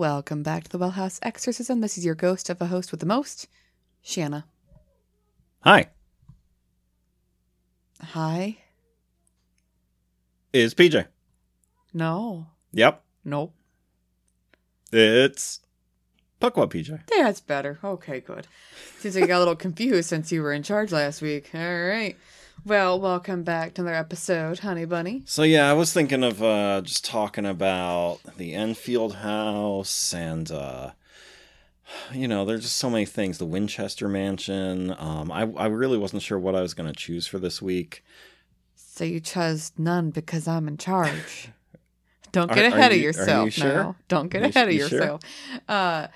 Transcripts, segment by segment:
Welcome back to the Well House Exorcism. This is your ghost of a host with the most, Shanna. Hi, Hi. Is PJ. No. Yep, Nope. it's Puckwat PJ. That's better. Okay, good. Seems like you got a little confused since you were in charge last week. All right. Well, welcome back to another episode, Honey Bunny. So yeah, I was thinking of uh, just talking about the Enfield House and uh, you know, there's just so many things. The Winchester Mansion. Um, I I really wasn't sure what I was going to choose for this week. So you chose none because I'm in charge. Don't get are ahead of you- are you yourself sure? now. Don't get You- ahead of you sure? yourself. Uh,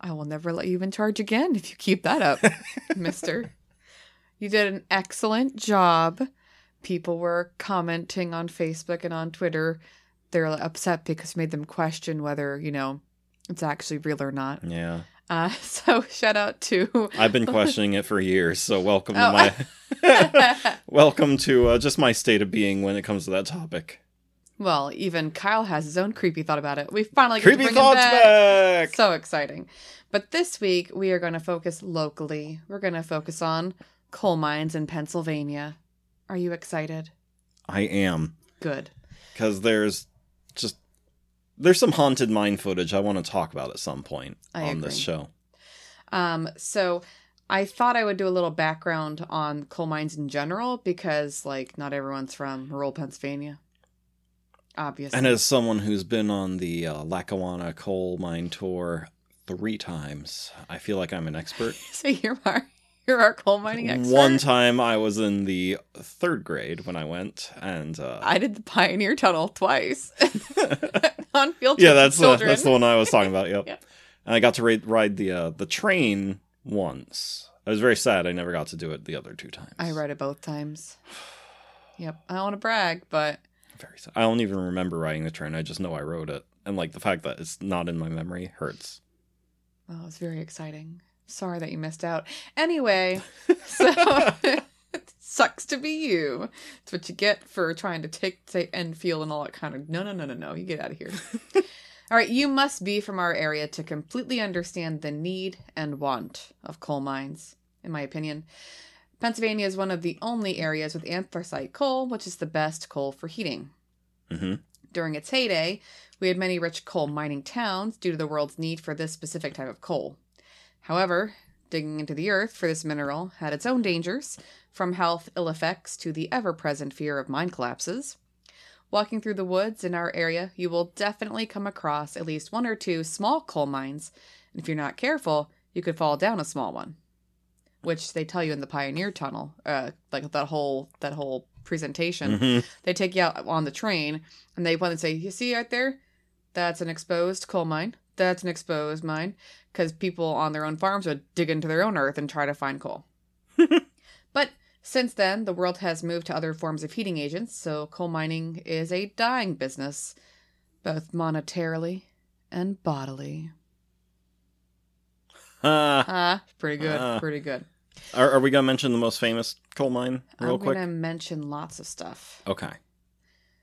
I will never let you in charge again if you keep that up, mister. You did an excellent job. People were commenting on Facebook and on Twitter. They're upset because made them question whether, you know, it's actually real or not. Yeah, Uh, so shout out to I've been questioning it for years. So welcome Oh. to my welcome to uh, just my state of being when it comes to that topic. Well, even Kyle has his own creepy thought about it. We finally get to Creepy bring him thoughts back. back. So exciting. But this week we are going to focus locally. We're going to focus on coal mines in Pennsylvania. Are you excited? I am. Good. because there's just there's some haunted mine footage I want to talk about at some point I on this show. Um so I thought I would do a little background on coal mines in general because like not everyone's from rural Pennsylvania. Obviously. And as someone who's been on the uh, Lackawanna coal mine tour three times, I feel like I'm an expert. so you're our you're our coal mining expert. One time I was in the third grade when I went, and uh, I did the Pioneer Tunnel twice on field yeah, that's the, that's the one I was talking about. Yep. Yeah. And I got to ride, ride the uh, the train once. I was very sad I never got to do it the other two times. I read it both times. Yep. I don't want to brag, but Very sad. I don't even remember riding the train. I just know I rode it, and like the fact that it's not in my memory hurts. oh, it was very exciting. Sorry that you missed out. Anyway, so it sucks to be you. It's what you get for trying to take say and feel, and all that kind of no no no no no. You get out of here. all right, you must be from our area to completely understand the need and want of coal mines, in my opinion. Pennsylvania is one of the only areas with anthracite coal, which is the best coal for heating. hmm During its heyday, we had many rich coal mining towns due to the world's need for this specific type of coal. However, digging into the earth for this mineral had its own dangers, from health ill effects to the ever present fear of mine collapses. Walking through the woods in our area, you will definitely come across at least one or two small coal mines, and if you're not careful, you could fall down a small one. Which they tell you in the Pioneer Tunnel, uh, like that whole that whole presentation hmm they take you out on the train and they want to say, You see right there? That's an exposed coal mine. That's an exposed mine. Because people on their own farms would dig into their own earth and try to find coal. but since then, the world has moved to other forms of heating agents, so coal mining is a dying business, both monetarily and bodily. Uh, Ah, pretty good. Ah. pretty good. are, are we gonna mention the most famous coal mine real I'm quick? going to mention lots of stuff. Okay.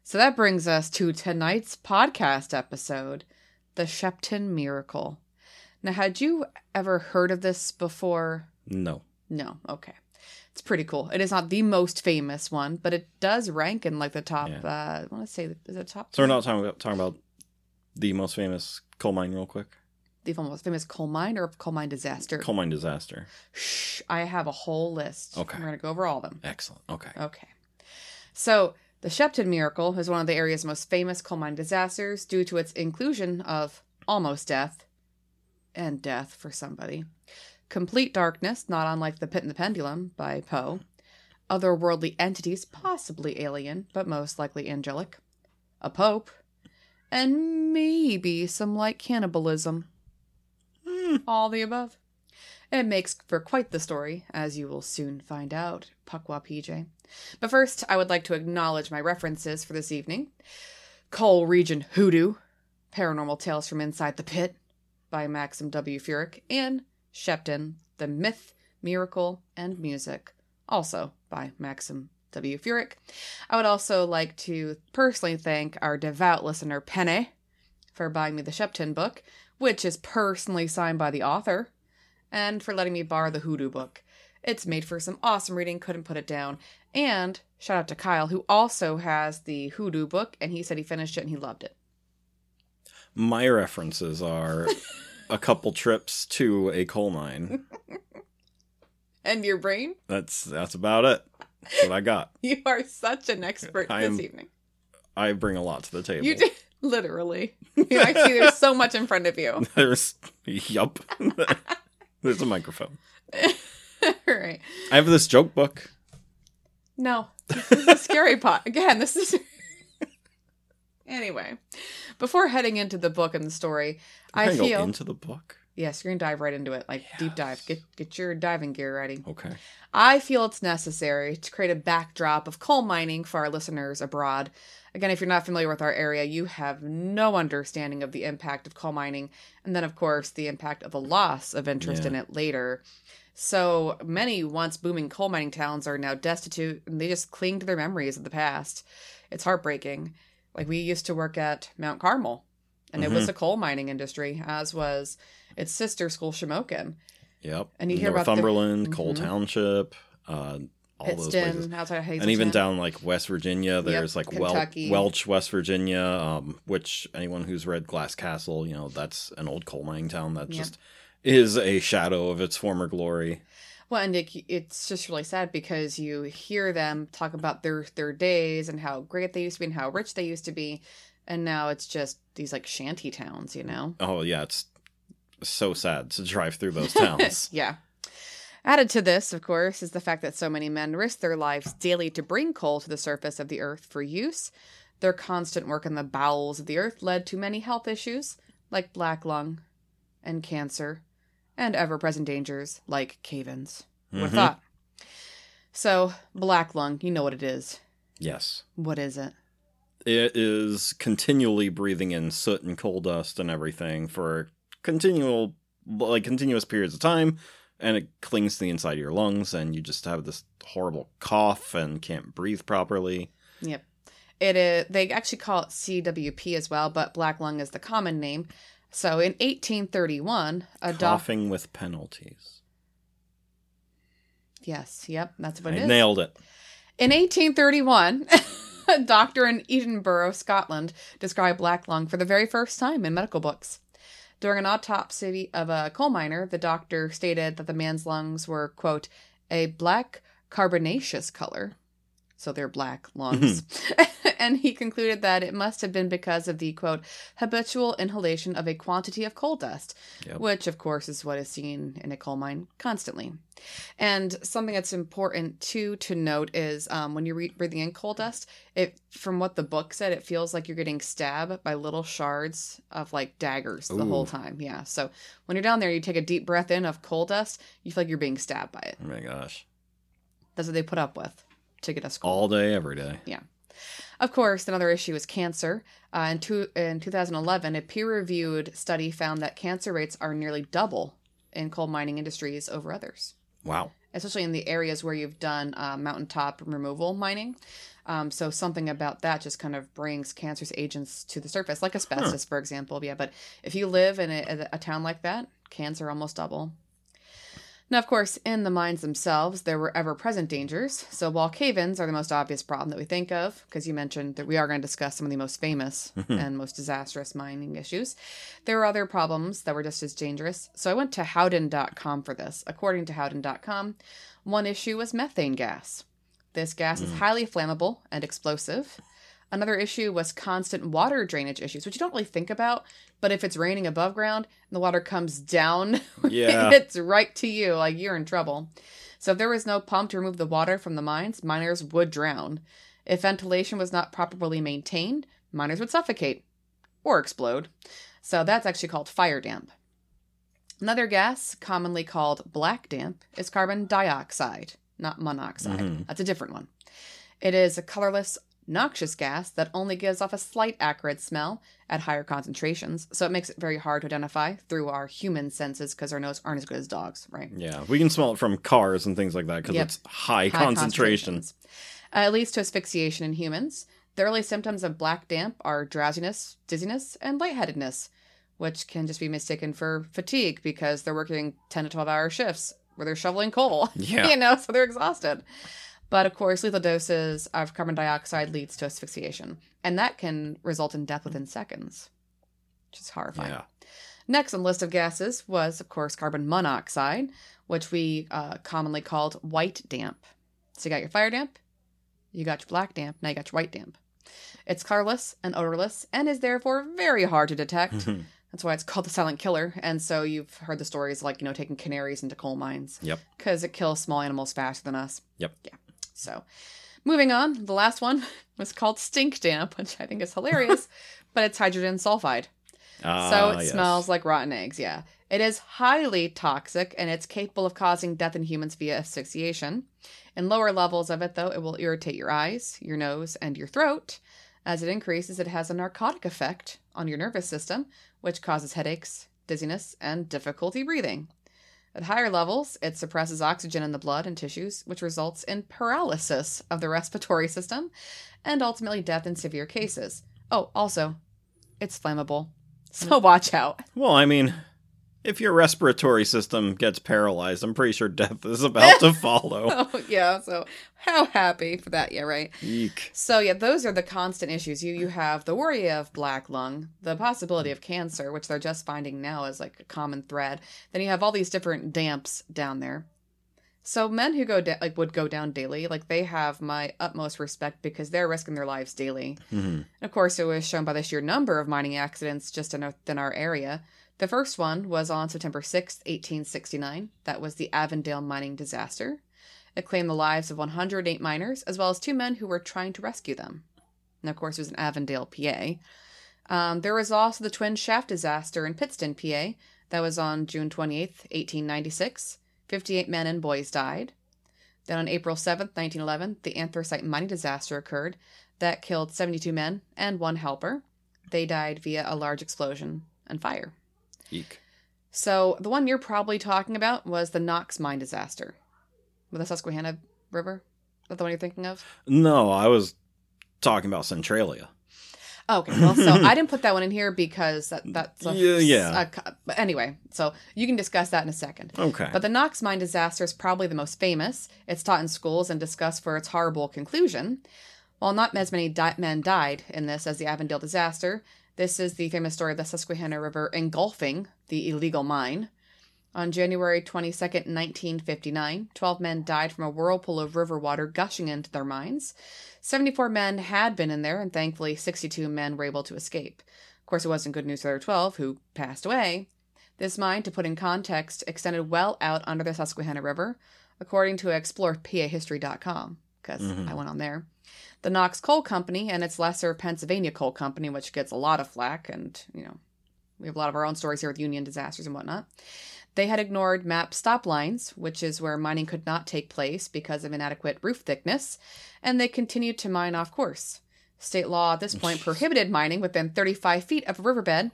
So that brings us to tonight's podcast episode, The Sheppton Miracle. Now, had you ever heard of this before? No. No. Okay. It's pretty cool. It is not the most famous one, but it does rank in like the top. Yeah. Uh, I want to say, is it top? So we're not talking about talking about the most famous coal mine real quick. the most famous coal mine or coal mine disaster? Coal mine disaster. Shh. I have a whole list. Okay. We're gonna go over all of them. Excellent. Okay. Okay. So, the Sheppton Miracle is one of the area's most famous coal mine disasters due to its inclusion of almost death and death for somebody, complete darkness, not unlike The Pit and the Pendulum by Poe, otherworldly entities, possibly alien, but most likely angelic, a pope, and maybe some light cannibalism. Hmm. All the above. It makes for quite the story, as you will soon find out, Puckwa PJ. But first, I would like to acknowledge my references for this evening Coal Region Hoodoo, Paranormal Tales from Inside the Pit by Maxim W. Furek, and Sheppton, The Myth, Miracle, and Music, also by Maxim W. Furek. I would also like to personally thank our devout listener, Penny, for buying me the Sheppton book, which is personally signed by the author, and for letting me borrow the Hoodoo book. It's made for some awesome reading, couldn't put it down. And shout out to Kyle, who also has the Hoodoo book, and he said he finished it and he loved it. My references are a couple trips to a coal mine. And your brain? That's that's about it. That's what I got. You are such an expert this evening. I bring a lot to the table. You did literally. I see there's so much in front of you. There's yup. There's a microphone. All right. I have this joke book. No, this is a scary pot. Again, this is. anyway, before heading into the book and the story, I go feel into the book. yes, you're gonna dive right into it, like deep dive. Get get your diving gear ready. Okay. I feel it's necessary to create a backdrop of coal mining for our listeners abroad. Again, if you're not familiar with our area, you have no understanding of the impact of coal mining, and then, of course, the impact of the loss of interest Yeah. in it later. So many once booming coal mining towns are now destitute and they just cling to their memories of the past. It's heartbreaking. Like we used to work at Mount Carmel, and it was a coal mining industry, as was its sister school, Shamokin. Yep. And you hear about the- Northumberland, Coal Mhm. Township, uh, all those places. Outside of Hazleton. And even down like West Virginia, there's like Wel- Welch, West Virginia, um, which anyone who's read Glass Castle, you know, that's an old coal mining town that Yep. just is a shadow of its former glory. Well, and it, it's just really sad because you hear them talk about their their days and how great they used to be and how rich they used to be, and now it's just these like shanty towns, you know? Oh yeah, it's so sad to drive through those towns. yeah. Added to this, of course, is the fact that so many men risk their lives daily to bring coal to the surface of the earth for use. Their constant work in the bowels of the earth led to many health issues like black lung and cancer, and ever present dangers like cave ins. What Mhm. a thought. So, black lung, you know what it is. Yes. What is it? It is continually breathing in soot and coal dust and everything for continual like continuous periods of time and it clings to the inside of your lungs and you just have this horrible cough and can't breathe properly. Yep. It is, they actually call it CWP as well, but black lung is the common name. So in 1831, a doc- Coughing with penalties. Yes, yep, that's what I it is. nailed it. In 1831, a doctor in Edinburgh, Scotland, described black lung for the very first time in medical books. During an autopsy of a coal miner, the doctor stated that the man's lungs were, quote, a black carbonaceous color. So they're black lungs. and he concluded that it must have been because of the, quote, habitual inhalation of a quantity of coal dust, Yep. which, of course, is what is seen in a coal mine constantly. And something that's important too to note is um, when you're re- breathing in coal dust, it from what the book said, it feels like you're getting stabbed by little shards of like daggers the whole time. Yeah. So when you're down there, you take a deep breath in of coal dust, you feel like you're being stabbed by it. Oh my gosh. That's what they put up with to get us cold. All day, every day. Yeah. Of course, another issue is cancer. Uh, in, two, in 2011, a peer reviewed study found that cancer rates are nearly double in coal mining industries over others, Wow. especially in the areas where you've done uh, mountaintop removal mining. Um, so something about that just kind of brings cancerous agents to the surface, like asbestos, for example. Yeah, but if you live in a, a town like that, cancer almost double. Now, of course, in the mines themselves, there were ever present dangers. So, while cave ins are the most obvious problem that we think of, because you mentioned that we are going to discuss some of the most famous mm-hmm. and most disastrous mining issues, there were other problems that were just as dangerous. So, I went to Howden.com for this. According to Howden.com, one issue was methane gas. This gas is mm. highly flammable and explosive. Another issue was constant water drainage issues, which you don't really think about. But if it's raining above ground and the water comes down, Yeah. it's right to you, like you're in trouble. So if there was no pump to remove the water from the mines, miners would drown. If ventilation was not properly maintained, miners would suffocate or explode. So that's actually called fire damp. Another gas, commonly called black damp, is carbon dioxide, not monoxide. Mhm. That's a different one. It is a colorless, noxious gas that only gives off a slight acrid smell at higher concentrations, so it makes it very hard to identify through our human senses because our noses aren't as good as dogs, right? Yeah. We can smell it from cars and things like that because Yep. it's high, High concentration. concentrations. Uh, it leads to asphyxiation in humans. The early symptoms of black damp are drowsiness, dizziness, and lightheadedness, which can just be mistaken for fatigue because they're working 10 to 12 hour shifts where they're shoveling coal. Yeah. you know, so they're exhausted. But of course, lethal doses of carbon dioxide leads to asphyxiation, and that can result in death within seconds, which is horrifying. Yeah. Next on the list of gases was, of course, carbon monoxide, which we uh, commonly called white damp. So you got your fire damp, you got your black damp, now you got your white damp. It's colorless and odorless and is therefore very hard to detect. That's why it's called the silent killer. And so you've heard the stories like, you know, taking canaries into coal mines. Yep. Because it kills small animals faster than us. Yep. Yeah. So moving on, the last one was called stink damp, which I think is hilarious, but it's hydrogen sulfide. So Ah, it yes. smells like rotten eggs, yeah. It is highly toxic and it's capable of causing death in humans via asphyxiation. In lower levels of it, though, it will irritate your eyes, your nose, and your throat. As it increases, it has a narcotic effect on your nervous system, which causes headaches, dizziness, and difficulty breathing. At higher levels, it suppresses oxygen in the blood and tissues, which results in paralysis of the respiratory system and ultimately death in severe cases. Oh, also, it's flammable. So mm. watch out. Well, I mean, if your respiratory system gets paralyzed, I'm pretty sure death is about to follow. Oh, yeah. So how happy for that. Yeah, right. Eek. So yeah, those are the constant issues. You you have the worry of black lung, the possibility of cancer, which they're just finding now as like a common thread. Then you have all these different damps down there. So men who go da- like would go down daily, like they have my utmost respect because they're risking their lives daily. Mhm. And of course, it was shown by the sheer number of mining accidents just in our, in our area. The first one was on September 6th, 1869. That was the Avondale mining disaster. It claimed the lives of 108 miners, as well as two men who were trying to rescue them. And of course, it was in Avondale, PA. Um, there was also the twin shaft disaster in Pittston, PA. That was on June 28th, 1896. 58 men and boys died. Then on April 7th, 1911, the anthracite mining disaster occurred that killed 72 men and one helper. They died via a large explosion and fire. Eek. So the one you're probably talking about was the Knox mine disaster with the Susquehanna River. Is that the one you're thinking of? No, I was talking about Centralia. Oh, okay. Well, so I didn't put that one in here because that, that's a, Yeah, yeah. a but anyway, so you can discuss that in a second. Okay. But the Knox mine disaster is probably the most famous. It's taught in schools and discussed for its horrible conclusion. While not as many di- men died in this as the Avondale disaster, this is the famous story of the Susquehanna River engulfing the illegal mine. On January 22nd, 1959, 12 men died from a whirlpool of river water gushing into their mines. 74 men had been in there, and thankfully, 62 men were able to escape. Of course, it wasn't good news for the 12 who passed away. This mine, to put in context, extended well out under the Susquehanna River, according to explorepahistory.com, because Mhm. I went on there. The Knox Coal Company and its lesser Pennsylvania Coal Company, which gets a lot of flack, and, you know, we have a lot of our own stories here with union disasters and whatnot. They had ignored map stop lines, which is where mining could not take place because of inadequate roof thickness, and they continued to mine off course. State law at this point prohibited mining within 35 feet of a riverbed,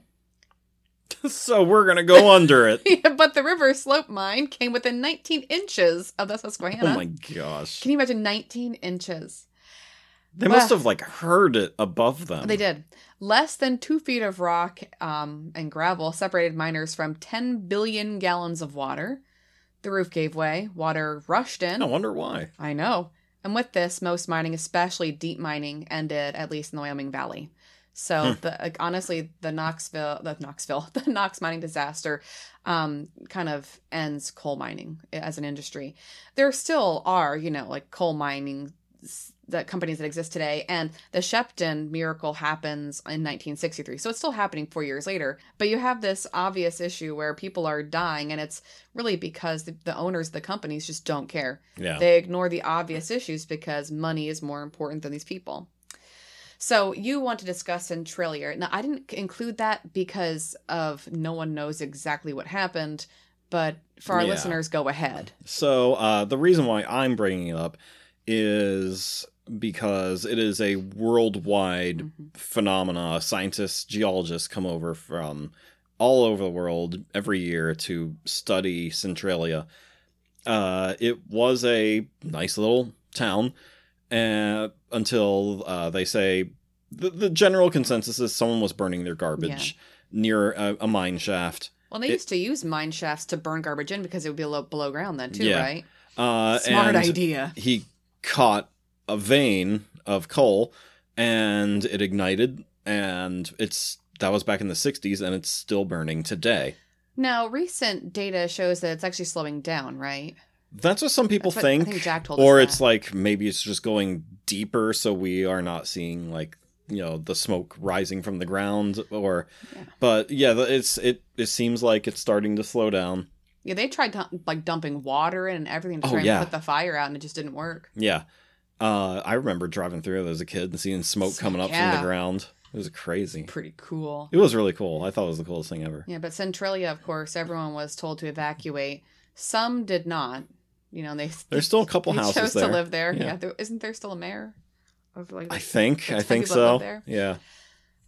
so we're gonna go under it. but the river slope mine came within 19 inches of the Susquehanna. Oh my gosh. Can you imagine 19 inches? They must have like heard it above them. They did. Less than two feet of rock um, and gravel separated miners from 10 billion gallons of water. The roof gave way. Water rushed in. I wonder why. I know. And with this, most mining, especially deep mining, ended at least in the Wyoming Valley. So Hmm. the like, honestly, the Knoxville, the Knoxville, the Knox mining disaster, um, kind of ends coal mining as an industry. There still are, you know, like coal mining the companies that exist today, and the Sheppton miracle happens in 1963. So it's still happening four years later. But you have this obvious issue where people are dying, and it's really because the, the owners of the companies just don't care. Yeah. They ignore the obvious issues because money is more important than these people. So you want to discuss Centralia. Now I didn't include that because of no one knows exactly what happened, but for our Yeah. listeners, go ahead. So uh, the reason why I'm bringing it up is because it is a worldwide Mhm. phenomena. Scientists, geologists come over from all over the world every year to study Centralia. Uh, it was a nice little town. uh, until uh, they say the, the general consensus is someone was burning their garbage near a, a mine shaft. Well, they It- used to use mine shafts to burn garbage in because it would be low, below ground then too, Yeah. right? Uh, Smart idea. He caught a vein of coal, and it ignited, and it's that was back in the '60s, and it's still burning today. Now, recent data shows that it's actually slowing down, right? That's what some people what- think, think or it's that. like maybe it's just going deeper, so we are not seeing like you know the smoke rising from the ground, or. Yeah. But yeah, it's it. It seems like it's starting to slow down. Yeah, they tried to, like dumping water in and everything to Oh, try yeah. and put the fire out, and it just didn't work. Yeah. Uh, I remember driving through it as a kid and seeing smoke coming up from the ground. It was crazy. Pretty cool. It was really cool. I thought it was the coolest thing ever. Yeah, but Centralia, of course, everyone was told to evacuate. Some did not. You know, they There's still a couple they houses chose there. to live there. Yeah. Yeah, there, isn't there still a mayor? Of like, I think. I think people that live so. Yeah.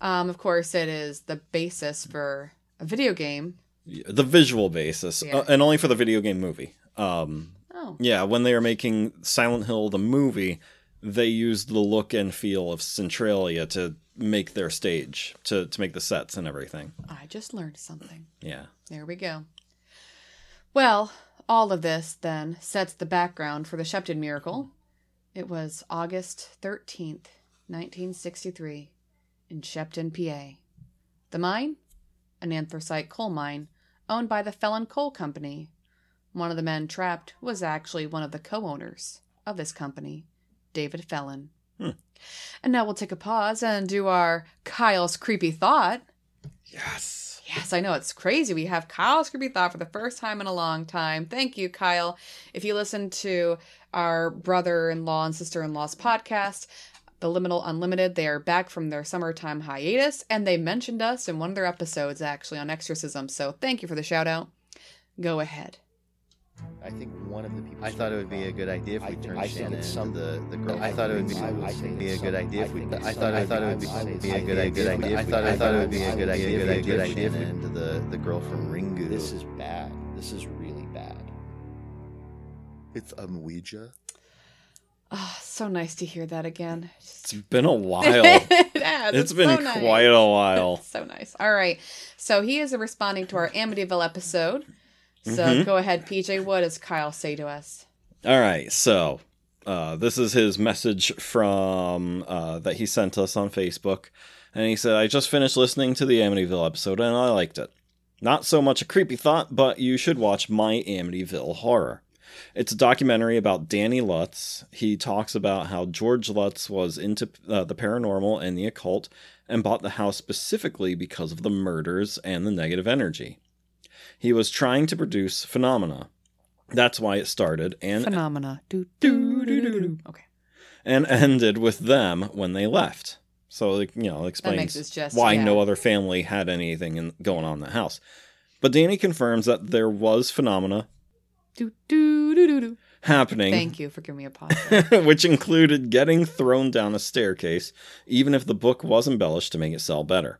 um, of course, it is the basis for a video game. The visual basis, Yeah. uh, and only for the video game movie. Um, Oh, yeah, when they were making Silent Hill the movie, they used the look and feel of Centralia to make their stage, to to make the sets and everything. I just learned something. Yeah. There we go. Well, all of this then sets the background for the Sheppton miracle. It was August 13th, 1963, in Sheppton, PA. The mine? An anthracite coal mine owned by the Fellin Coal Company. One of the men trapped was actually one of the co owners of this company, David Fellin. Hmm. And now we'll take a pause and do our Kyle's creepy thought. Yes. Yes, I know it's crazy. We have Kyle's creepy thought for the first time in a long time. Thank you, Kyle. If you listen to our brother-in-law and sister-in-law's podcast, The Liminal Unlimited, they are back from their summertime hiatus, and they mentioned us in one of their episodes actually on exorcism. So thank you for the shout out. Go ahead. I think one of the people. I thought it would be a good idea if we turned I Shannon into some- the, the girl. I I thought it would be, I would say be a it's good some- idea I if we. think I thought I thought it would be, I would be a good idea. I I thought I thought it would be a would good say idea it's if we some- turned I would say Shannon into the the girl from Ringu. This is bad. This is really bad. It's um Ouija. Oh, so nice to hear that again. It's been a while. has. it's been so nice. quite a while. so nice. All right. So he is responding to our Amityville episode. So Mhm. go ahead, PJ. What does Kyle say to us? All right, so uh, this is his message from uh, that he sent us on Facebook, and he said, "I just finished listening to the Amityville episode, and I liked it. Not so much a creepy thought, but you should watch My Amityville Horror. It's a documentary about Danny Lutz. He talks about how George Lutz was into uh, the paranormal and the occult, and bought the house specifically because of the murders and the negative energy. He was trying to produce phenomena." That's why it started, and Phenomena. Do, do, do, do, do. Okay. and ended with them when they left. So you know, it explains just why yeah. no other family had anything in, going on in the house. But Danny confirms that there was phenomena Do, do, do, do, do. happening, Thank you for giving me a pause. which included getting thrown down a staircase, even if the book was embellished to make it sell better.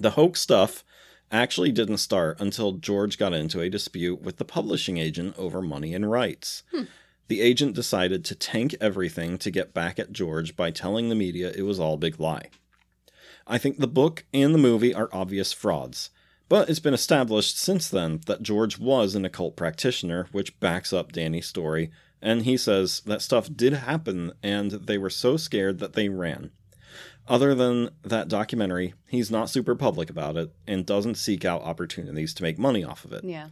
The hoax stuff actually didn't start until George got into a dispute with the publishing agent over money and rights. Hmm. The agent decided to tank everything to get back at George by telling the media it was all a big lie. I think the book and the movie are obvious frauds, but it's been established since then that George was an occult practitioner, which backs up Danny's story, and he says that stuff did happen and they were so scared that they ran. Other than that documentary, he's not super public about it and doesn't seek out opportunities to make money off of it. yeah.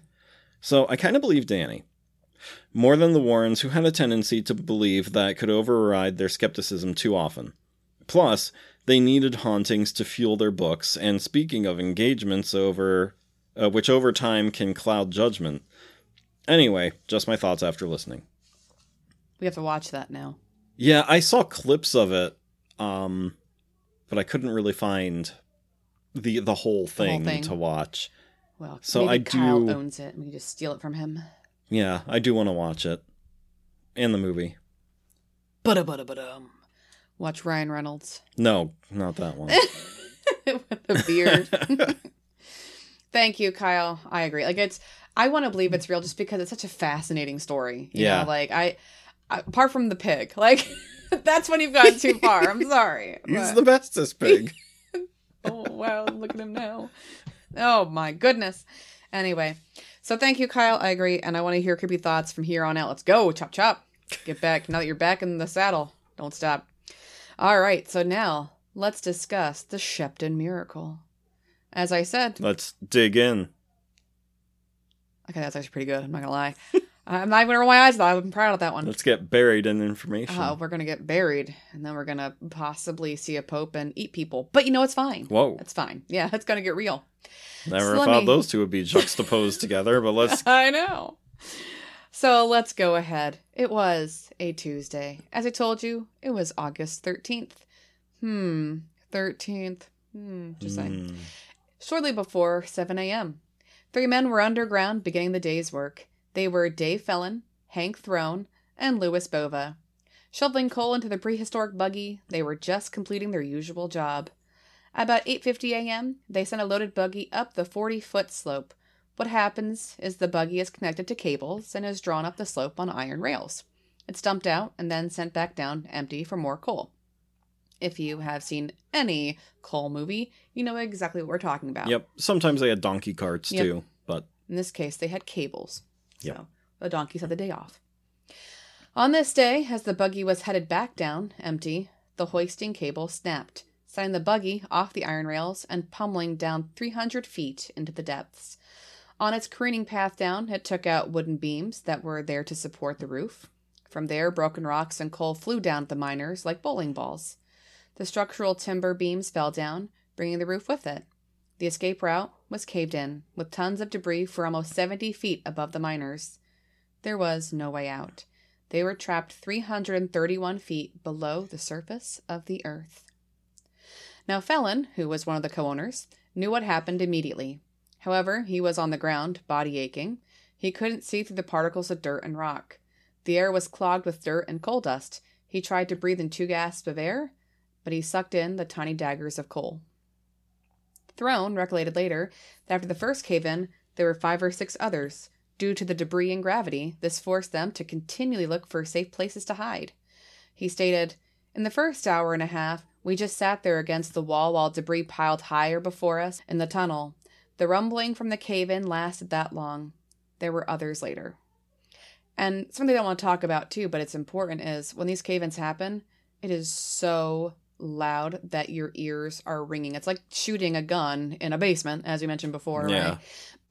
So I kind of believe Danny. More than the Warrens, who had a tendency to believe that it could override their skepticism too often. Plus, they needed hauntings to fuel their books, and speaking of engagements over uh, which over time can cloud judgment. Anyway, just my thoughts after listening. We have to watch that now. Yeah, I saw clips of it, um, but I couldn't really find the the whole thing, thing. to watch. Well, So maybe I Kyle do- owns it and we just steal it from him. Yeah, I do want to watch it. And the movie. Bada bada badum. Watch Ryan Reynolds No, not that one. with the beard. Thank you, Kyle. I agree. Like it's, I want to believe it's real just because it's such a fascinating story. You Yeah. Know? Like I, I, apart from the pig, like That's when you've gone too far. I'm sorry. He's but- the bestest pig. oh wow, look at him now. Oh my goodness. Anyway, so thank you, Kyle. I agree, and I want to hear creepy thoughts from here on out. Let's go, chop chop. Get back now that you're back in the saddle. Don't stop. All right, so now let's discuss the Sheppton miracle. As I said, Let's dig in. okay, that's actually pretty good. I'm not gonna lie. I'm not even gonna roll my eyes though. I'm proud of that one. Let's get buried in information. Oh, we're gonna get buried, and then we're gonna possibly see a pope and eat people. But you know, it's fine. Whoa. It's fine. Yeah, it's gonna get real. Never so thought me- those two would be juxtaposed together, but let's I know. So let's go ahead. It was a Tuesday. As I told you, it was August 13th. Hmm, 13th. Hmm, just saying. Hmm. Shortly before 7 a.m., three men were underground beginning the day's work. They were Dave Fellin, Hank Throne, and Louis Bova. Shoveling coal into the prehistoric buggy, they were just completing their usual job. About 8:50 a.m., they sent a loaded buggy up the 40-foot slope. What happens is the buggy is connected to cables and is drawn up the slope on iron rails. It's dumped out and then sent back down empty for more coal. If you have seen any coal movie, you know exactly what we're talking about. Yep. Sometimes they had donkey carts Yep. too, but In this case, they had cables. Yep. So the donkeys had the day off. On this day, as the buggy was headed back down, empty, the hoisting cable snapped, sending the buggy off the iron rails and pummeling down 300 feet into the depths. On its careening path down, it took out wooden beams that were there to support the roof. From there, broken rocks and coal flew down at the miners like bowling balls. The structural timber beams fell down, bringing the roof with it. The escape route was caved in, with tons of debris for almost 70 feet above the miners. There was no way out. They were trapped 331 feet below the surface of the earth. Now, Fellin, who was one of the co owners, knew what happened immediately. However, he was on the ground, body aching. He couldn't see through the particles of dirt and rock. The air was clogged with dirt and coal dust. He tried to breathe in two gasps of air, but he sucked in the tiny daggers of coal. Throne recollected later that after the first cave in, there were five or six others. Due to the debris and gravity, this forced them to continually look for safe places to hide. He stated, In the first hour and a half, we just sat there against the wall while debris piled higher before us in the tunnel. The rumbling from the cave in lasted that long. There were others later. And something I want to talk about too, but it's important is when these cave ins happen, it is so loud that your ears are ringing. It's like shooting a gun in a basement, as we mentioned before, Yeah. right?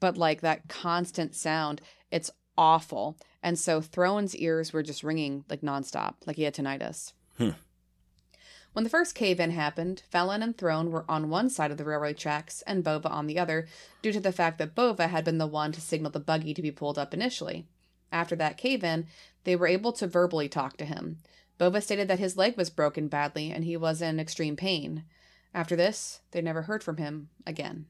But like that constant sound, it's awful. And so Throne's ears were just ringing like nonstop, like he had tinnitus. Hmm. When the first cave in happened, Fellin and Throne were on one side of the railroad tracks and Bova on the other, due to the fact that Bova had been the one to signal the buggy to be pulled up initially. After that cave in, they were able to verbally talk to him. Bova stated that his leg was broken badly and he was in extreme pain. After this, they never heard from him again.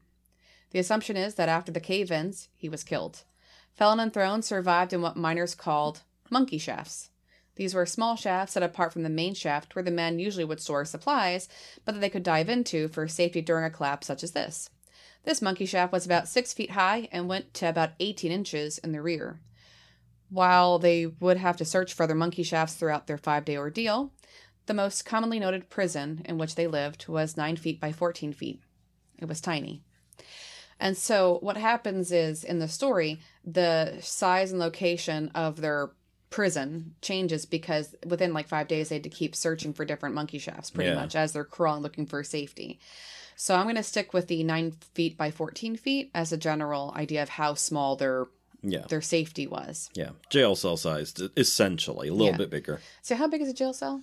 The assumption is that after the cave ins, he was killed. Fellin and Throne survived in what miners called monkey shafts. These were small shafts set apart from the main shaft where the men usually would store supplies, but that they could dive into for safety during a collapse such as this. This monkey shaft was about six feet high and went to about 18 inches in the rear. While they would have to search for other monkey shafts throughout their five day ordeal, the most commonly noted prison in which they lived was 9 feet by 14 feet. It was tiny. And so, what happens is in the story, the size and location of their prison changes because within like five days, they had to keep searching for different monkey shafts pretty Yeah. much as they're crawling looking for safety. So, I'm going to stick with the 9 feet by 14 feet as a general idea of how small their yeah, their safety was. yeah. Jail cell sized, essentially, a little Yeah. bit bigger. So, how big is a jail cell?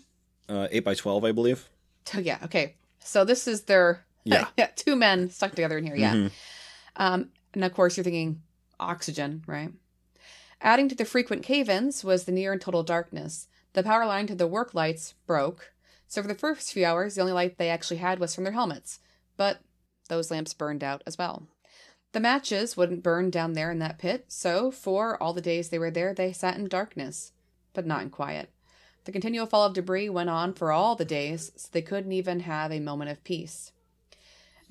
Uh, eight by twelve, I believe. Oh, yeah. Okay. So this is their Yeah. yeah two men stuck together in here. Yeah. Mhm. Um, and of course you're thinking oxygen, right? Adding to the frequent cave-ins was the near and total darkness. The power line to the work lights broke, so for the first few hours the only light they actually had was from their helmets. But those lamps burned out as well. The matches wouldn't burn down there in that pit, so for all the days they were there they sat in darkness, but not in quiet. The continual fall of debris went on for all the days, so they couldn't even have a moment of peace.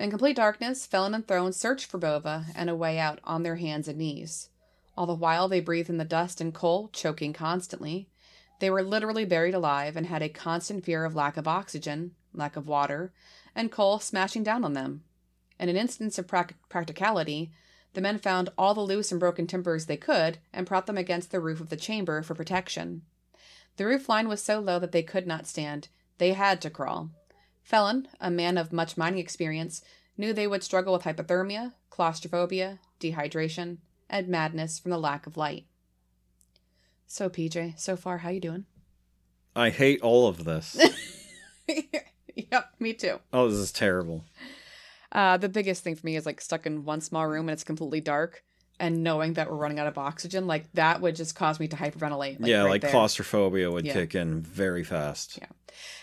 In complete darkness, Fellin and Throne searched for Bova and a way out on their hands and knees. All the while they breathed in the dust and coal, choking constantly. They were literally buried alive and had a constant fear of lack of oxygen, lack of water, and coal smashing down on them. In an instance of prac- practicality, the men found all the loose and broken timbers they could and propped them against the roof of the chamber for protection. The roof line was so low that they could not stand. They had to crawl. Fellin, a man of much mining experience, knew they would struggle with hypothermia, claustrophobia, dehydration, and madness from the lack of light. So, PJ, so far, how you doing? I hate all of this. yep, me too. oh, this is terrible. Uh, the biggest thing for me is like stuck in one small room and it's completely dark, and knowing that we're running out of oxygen, like that would just cause me to hyperventilate. Like, yeah, right like there. claustrophobia would Yeah. kick in very fast. Yeah.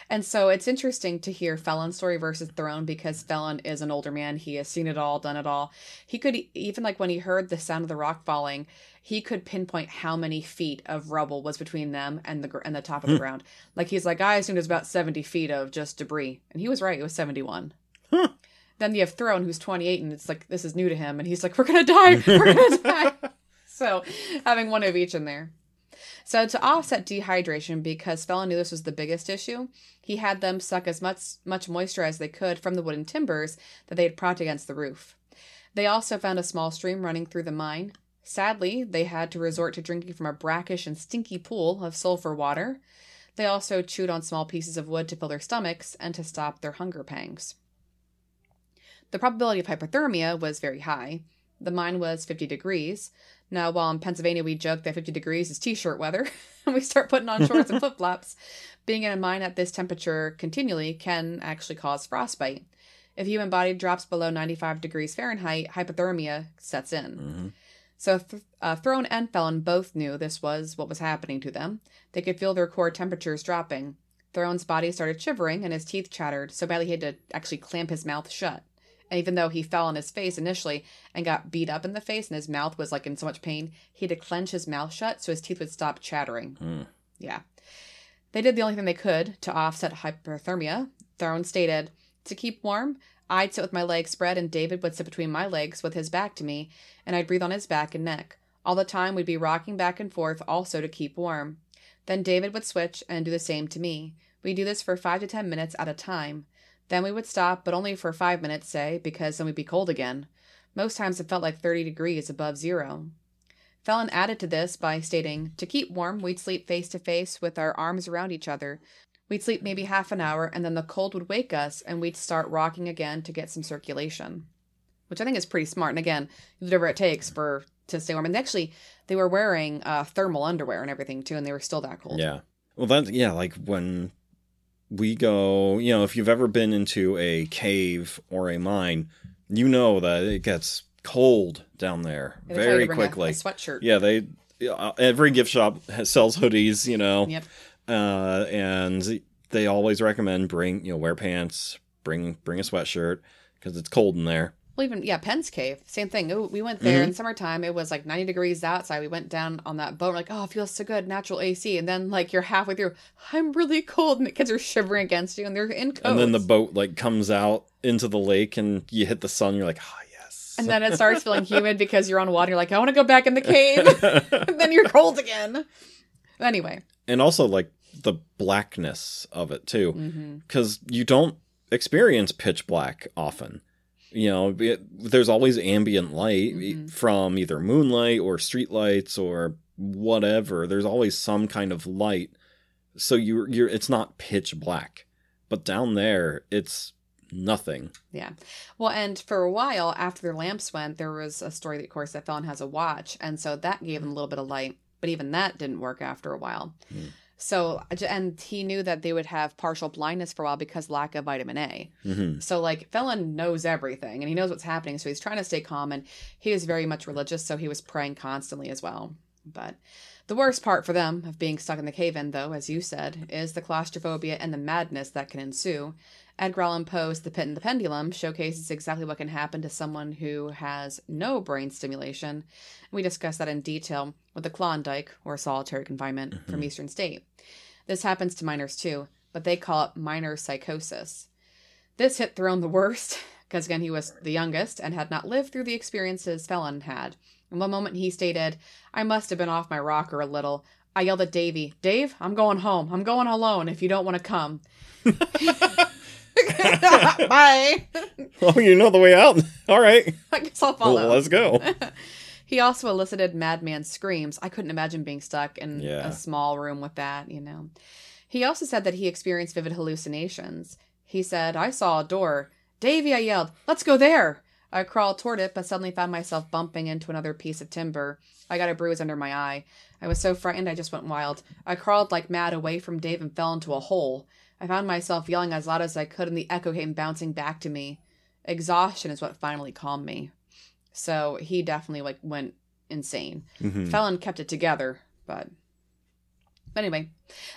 And so it's interesting to hear Fellin's story versus Throne because Fellin is an older man. He has seen it all, done it all. He could even like when he heard the sound of the rock falling, he could pinpoint how many feet of rubble was between them and the and the top of the ground. Like he's like, I assumed it was about seventy feet of just debris, and he was right. It was seventy one. Huh. Then you have Throne, who's twenty eight, and it's like this is new to him, and he's like, we're gonna die, we're gonna die. So having one of each in there. So to offset dehydration, because Fellin knew this was the biggest issue, he had them suck as much much moisture as they could from the wooden timbers that they had propped against the roof. They also found a small stream running through the mine. Sadly, they had to resort to drinking from a brackish and stinky pool of sulfur water. They also chewed on small pieces of wood to fill their stomachs and to stop their hunger pangs. The probability of hypothermia was very high. The mine was 50 degrees. Now, while in Pennsylvania we joke that 50 degrees is t shirt weather, and we start putting on shorts and flip flops, being in a mine at this temperature continually can actually cause frostbite. If human body drops below 95 degrees Fahrenheit, hypothermia sets in. hmm So, th- uh, Throne and Fellin both knew this was what was happening to them. They could feel their core temperatures dropping. Throne's body started shivering and his teeth chattered so badly he had to actually clamp his mouth shut. And even though he fell on his face initially and got beat up in the face and his mouth was like in so much pain, he had to clench his mouth shut so his teeth would stop chattering. Hmm. Yeah. They did the only thing they could to offset hypothermia. Throne stated, To keep warm, I'd sit with my legs spread and David would sit between my legs with his back to me, and I'd breathe on his back and neck. All the time we'd be rocking back and forth also to keep warm. Then David would switch and do the same to me. We'd do this for five to ten minutes at a time. Then we would stop, but only for five minutes, say, because then we'd be cold again. Most times it felt like 30 degrees above zero. Fellin added to this by stating, To keep warm, we'd sleep face to face with our arms around each other. We'd sleep maybe half an hour, and then the cold would wake us, and we'd start rocking again to get some circulation. Which I think is pretty smart. And again, whatever it takes for to stay warm. And actually, they were wearing uh, thermal underwear and everything too, and they were still that cold. Yeah. Well, that yeah, like when we go, you know, if you've ever been into a cave or a mine, you know that it gets cold down there very bring a- quickly. A, sweatshirt. yeah, they uh, every gift shop sells hoodies, you know, Yep. uh, and they always recommend bring you know wear pants, bring bring a sweatshirt because it's cold in there. Well, even yeah, Penn's Cave, same thing. We went there Mhm. in summertime. It was like 90 degrees outside. We went down on that boat. Like, oh, it feels so good, natural AC. And then like you're halfway through, I'm really cold, and the kids are shivering against you, and they're in coats. And then the boat like comes out into the lake, and you hit the sun. You're like, ah, yes. And then it starts feeling humid because you're on water. You're like, I want to go back in the cave. and then you're cold again. Anyway, and also like the blackness of it too. because you don't experience pitch black often. You know, it, there's always ambient light Mhm. from either moonlight or streetlights or whatever. There's always some kind of light, so you you're it's not pitch black. But down there, it's nothing. Yeah. Well, and for a while after their lamps went, there was a story that, of course, that Fellin has a watch. And so that gave him a little bit of light. But even that didn't work after a while. Hmm. So, and he knew that they would have partial blindness for a while because lack of vitamin A. hmm So, like, Fellin knows everything and he knows what's happening. So he's trying to stay calm. And he is very much religious. So he was praying constantly as well. But the worst part for them of being stuck in the cave in, though, as you said, is the claustrophobia and the madness that can ensue. Edgar Allan Poe's The Pit and the Pendulum showcases exactly what can happen to someone who has no brain stimulation. We discuss that in detail with the Klondike, or solitary confinement, from mm-hmm. Eastern State. This happens to miners too, but they call it miner psychosis. This hit Throne the worst, because again, he was the youngest and had not lived through the experiences Fellin had. In one moment, he stated, I must have been off my rocker a little. I yelled at Davy, Dave, I'm going home. I'm going alone if you don't want to come. Bye. Oh, you know the way out. All right. I guess I'll Well, follow. let's go. he also elicited madman screams. I couldn't imagine being stuck in Yeah. a small room with that, you know. He also said that he experienced vivid hallucinations. He said, I saw a door. Davy, I yelled, let's go there. I crawled toward it, but suddenly found myself bumping into another piece of timber. I got a bruise under my eye. I was so frightened I just went wild. I crawled like mad away from Dave and fell into a hole. I found myself yelling as loud as I could, and the echo came bouncing back to me. Exhaustion is what finally calmed me. So he definitely like went insane. Mhm. Fellin kept it together, but but anyway,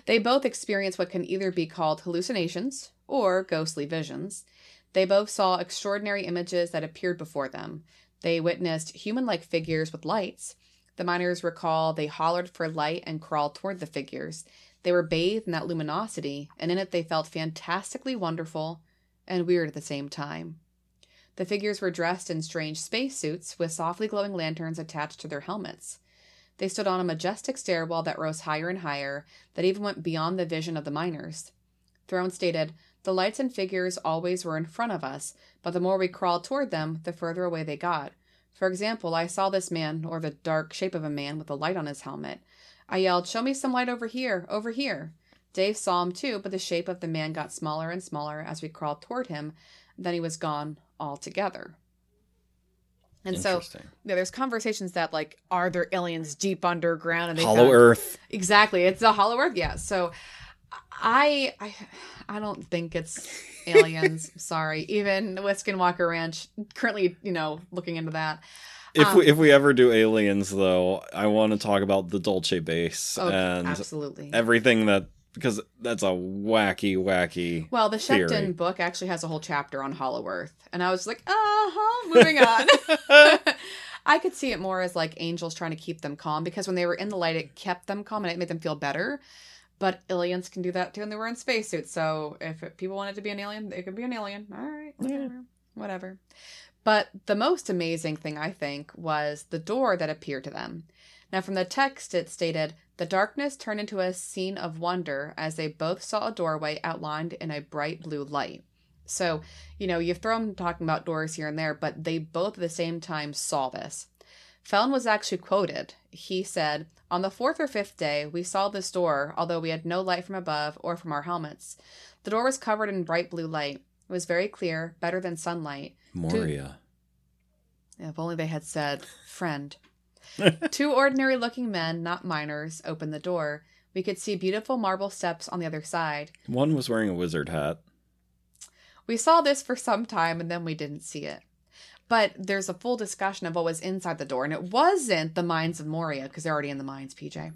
they both experienced what can either be called hallucinations or ghostly visions. They both saw extraordinary images that appeared before them. They witnessed human like figures with lights. The miners recall they hollered for light and crawled toward the figures. They were bathed in that luminosity, and in it they felt fantastically wonderful and weird at the same time. The figures were dressed in strange spacesuits with softly glowing lanterns attached to their helmets. They stood on a majestic stairwell that rose higher and higher, that even went beyond the vision of the miners. Throne stated, The lights and figures always were in front of us, but the more we crawled toward them, the further away they got. For example, I saw this man, or the dark shape of a man with a light on his helmet. I yelled, Show me some light over here, over here. Dave saw him too, but the shape of the man got smaller and smaller as we crawled toward him. Then he was gone altogether. And so yeah, there's conversations that like, are there aliens deep underground? And they Hollow found- Earth. Exactly, it's a hollow earth. Yeah. So, I I I don't think it's aliens. Sorry, even with Skinwalker Ranch currently, you know, looking into that. If Um, we if we ever do aliens, though, I want to talk about the Dulce base Oh, and absolutely. everything that because that's a wacky, wacky. well, the theory. Book actually has a whole chapter on Hollow Earth, and I was like, uh huh. Moving on. I could see it more as like angels trying to keep them calm because when they were in the light, it kept them calm and it made them feel better. But aliens can do that too, and they were in spacesuits. So if people wanted to be an alien, they could be an alien. All right, Yeah. whatever, whatever. But the most amazing thing I think was the door that appeared to them. Now, from the text, it stated the darkness turned into a scene of wonder as they both saw a doorway outlined in a bright blue light. So, you know, you've thrown talking about doors here and there, but they both at the same time saw this. Fellin was actually quoted. He said, On the fourth or fifth day, we saw this door, although we had no light from above or from our helmets. The door was covered in bright blue light. It was very clear, better than sunlight. Moria. If only they had said, friend. Two ordinary looking men, not miners, opened the door. We could see beautiful marble steps on the other side. One was wearing a wizard hat. We saw this for some time and then we didn't see it. But there's a full discussion of what was inside the door, and it wasn't the mines of Moria, because they're already in the mines, PJ.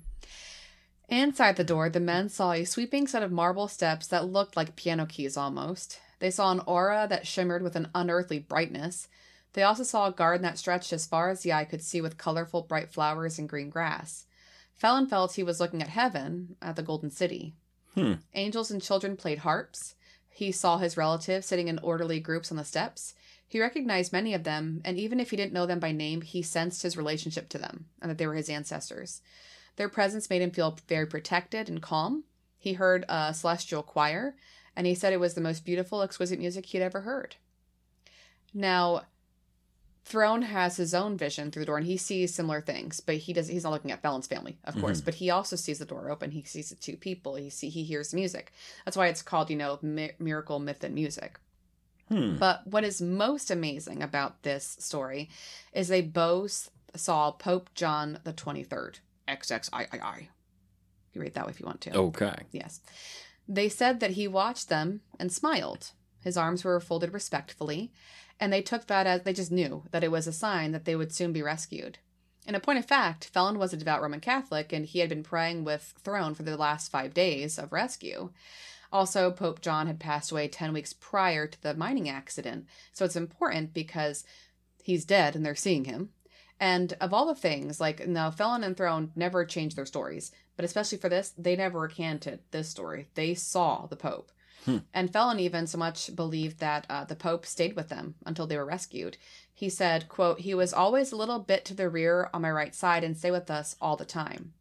Inside the door, the men saw a sweeping set of marble steps that looked like piano keys almost. They saw an aura that shimmered with an unearthly brightness. They also saw a garden that stretched as far as the eye could see with colorful, bright flowers and green grass. Fellin felt he was looking at heaven, at the Golden City. Hmm. Angels and children played harps. He saw his relatives sitting in orderly groups on the steps. He recognized many of them, and even if he didn't know them by name, he sensed his relationship to them and that they were his ancestors. Their presence made him feel very protected and calm. He heard a celestial choir, and he said it was the most beautiful, exquisite music he'd ever heard. Now, Throne has his own vision through the door, and he sees similar things, but he does. He's not looking at Fellin's family, of course, Mhm. but he also sees the door open. He sees the two people. He see he hears music. That's why it's called, you know, mi- miracle, myth, and music. Hmm. But what is most amazing about this story is they both saw Pope John the 23rd. XXIII. You read that way if you want to. Okay. Yes. They said that he watched them and smiled. His arms were folded respectfully, and they took that as they just knew that it was a sign that they would soon be rescued. In a point of fact, Fellin was a devout Roman Catholic, and he had been praying with Throne for the last five days of rescue. Also, Pope John had passed away 10 weeks prior to the mining accident, so it's important because he's dead and they're seeing him. And of all the things, like now, Fellin and Throne never changed their stories, but especially for this, they never recanted this story. They saw the Pope. Hmm. And Fellin even so much believed that uh, the Pope stayed with them until they were rescued. He said, quote, he was always a little bit to the rear on my right side and stay with us all the time.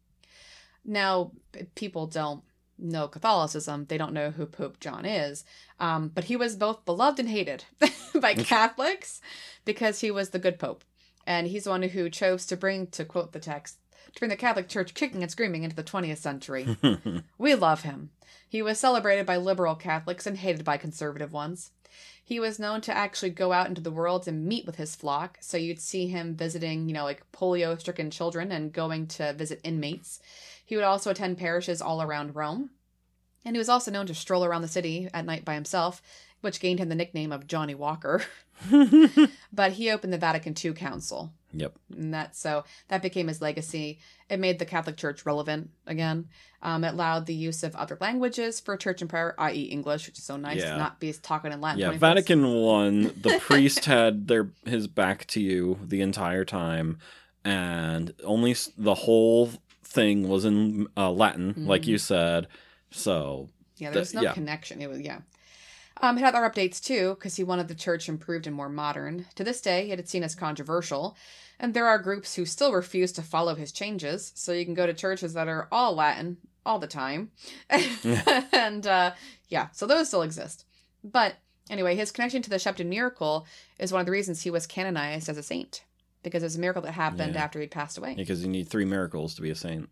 Now, people don't know Catholicism. They don't know who Pope John is. Um, but he was both beloved and hated by Catholics because he was the good Pope. And he's the one who chose to bring, to quote the text, to bring the Catholic Church kicking and screaming into the 20th century. we love him. He was celebrated by liberal Catholics and hated by conservative ones. He was known to actually go out into the world and meet with his flock, so you'd see him visiting, you know, like polio stricken children and going to visit inmates. He would also attend parishes all around Rome. And he was also known to stroll around the city at night by himself, which gained him the nickname of Johnny Walker. but he opened the Vatican II Council, yep. and that so that became his legacy. It made the Catholic Church relevant again. Um, it allowed the use of other languages for church and prayer, i.e., English, which is so nice Yeah. to not be talking in Latin. Yeah, Vatican One. The priest had their his back to you the entire time, and only the whole thing was in uh, Latin, like Mhm. you said. So Yeah, there was no yeah. connection. It was yeah. Um, it had other updates too, because he wanted the church improved and more modern. To this day, it is seen as controversial, and there are groups who still refuse to follow his changes. So you can go to churches that are all Latin all the time, and uh, yeah, so those still exist. But anyway, his connection to the Sheppton miracle is one of the reasons he was canonized as a saint, because it was a miracle that happened Yeah. after he'd passed away. because you need three miracles to be a saint.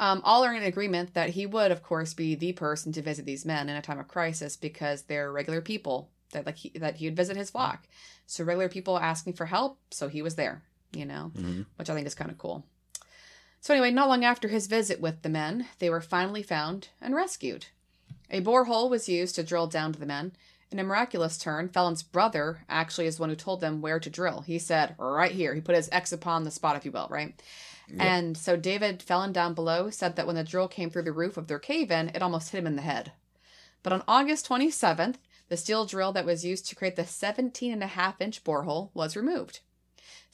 Um, all are in agreement that he would, of course, be the person to visit these men in a time of crisis because they're regular people that like he, that he would visit his flock. So regular people asking for help, so he was there, you know, Mhm. which I think is kind of cool. So anyway, not long after his visit with the men, they were finally found and rescued. A borehole was used to drill down to the men. In a miraculous turn, Fellin's brother actually is the one who told them where to drill. He said, right here. He put his X upon the spot, if you will, right? And so David Fellin down below said that when the drill came through the roof of their cave in, it almost hit him in the head. But on August 27th, the steel drill that was used to create the 17 and a half inch borehole was removed.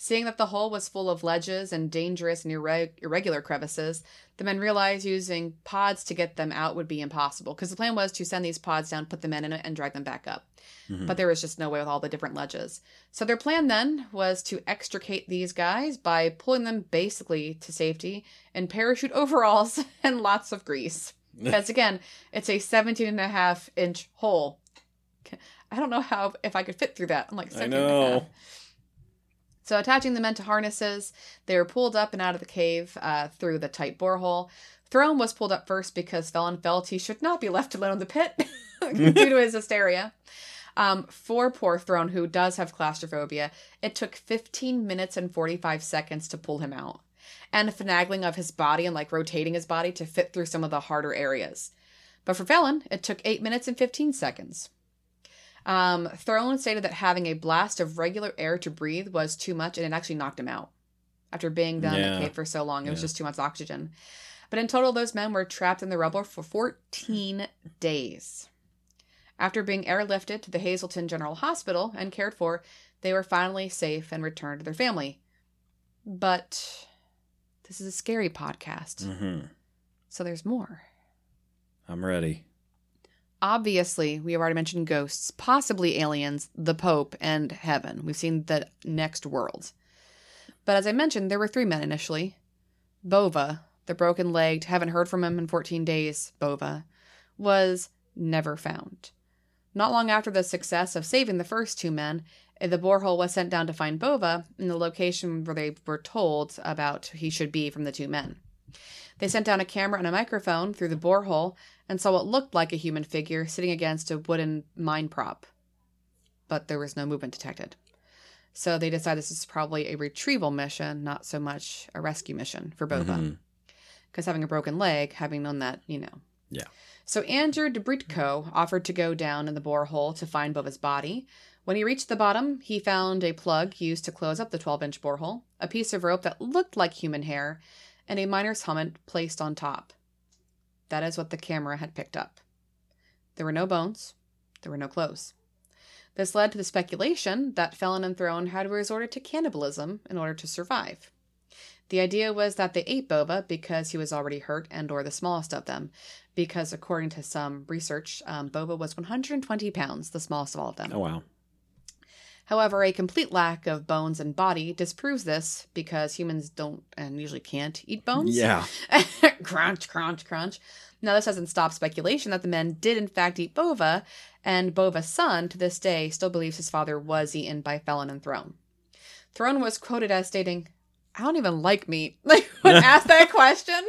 Seeing that the hole was full of ledges and dangerous and irre- irregular crevices, the men realized using pods to get them out would be impossible because the plan was to send these pods down, put the men in it, and drag them back up. Mhm. But there was just no way with all the different ledges. So their plan then was to extricate these guys by pulling them basically to safety in parachute overalls and lots of grease. Because again, it's a 17 and a half inch hole. I don't know how if I could fit through that. I'm like I 17 and a half. know. So, attaching the men to harnesses, they were pulled up and out of the cave uh, through the tight borehole. Throne was pulled up first because Fellin felt he should not be left alone in the pit due to his hysteria. Um, for poor Throne, who does have claustrophobia, it took 15 minutes and 45 seconds to pull him out. And finagling of his body and like rotating his body to fit through some of the harder areas. But for Fellin, it took 8 minutes and 15 seconds. Um, Throne stated that having a blast of regular air to breathe was too much and it actually knocked him out. After being down in Yeah. the cave for so long, it was just too much oxygen. But in total, those men were trapped in the rubble for 14 days. After being airlifted to the Hazleton General Hospital and cared for, they were finally safe and returned to their family. But this is a scary podcast, hmm so there's more. I'm ready. Obviously, we have already mentioned ghosts, possibly aliens, the Pope, and heaven. We've seen the next world. But as I mentioned, there were three men initially. Bova, the broken legged, haven't heard from him in 14 days, Bova, was never found. Not long after the success of saving the first two men, eh, the borehole was sent down to find Bova in the location where they were told about he should be from the two men. They sent down a camera and a microphone through the borehole and saw what looked like a human figure sitting against a wooden mine prop. But there was no movement detected. So they decided this is probably a retrieval mission, not so much a rescue mission for. Mhm. Because having a broken leg, having known that, you know. Yeah. So Andrew DeBritko offered to go down in the borehole to find Bova's body. When he reached the bottom, he found a plug used to close up the 12 inch borehole, a piece of rope that looked like human hair, and a miner's helmet placed on top. That is what the camera had picked up. There were no bones, there were no clothes. This led to the speculation that Fellin and Throne had resorted to cannibalism in order to survive. The idea was that they ate Bova because he was already hurt and or the smallest of them, because according to some research, um, Bova was 120 pounds, the smallest of all of them. Oh wow. However, a complete lack of bones and body disproves this because humans don't and usually can't eat bones. Yeah. crunch, crunch, crunch. Now, this hasn't stopped speculation that the men did in fact eat Bova, and Bova's son, to this day, still believes his father was eaten by Fellin and Throne. Throne was quoted as stating, I don't even like meat. Like, when asked that question,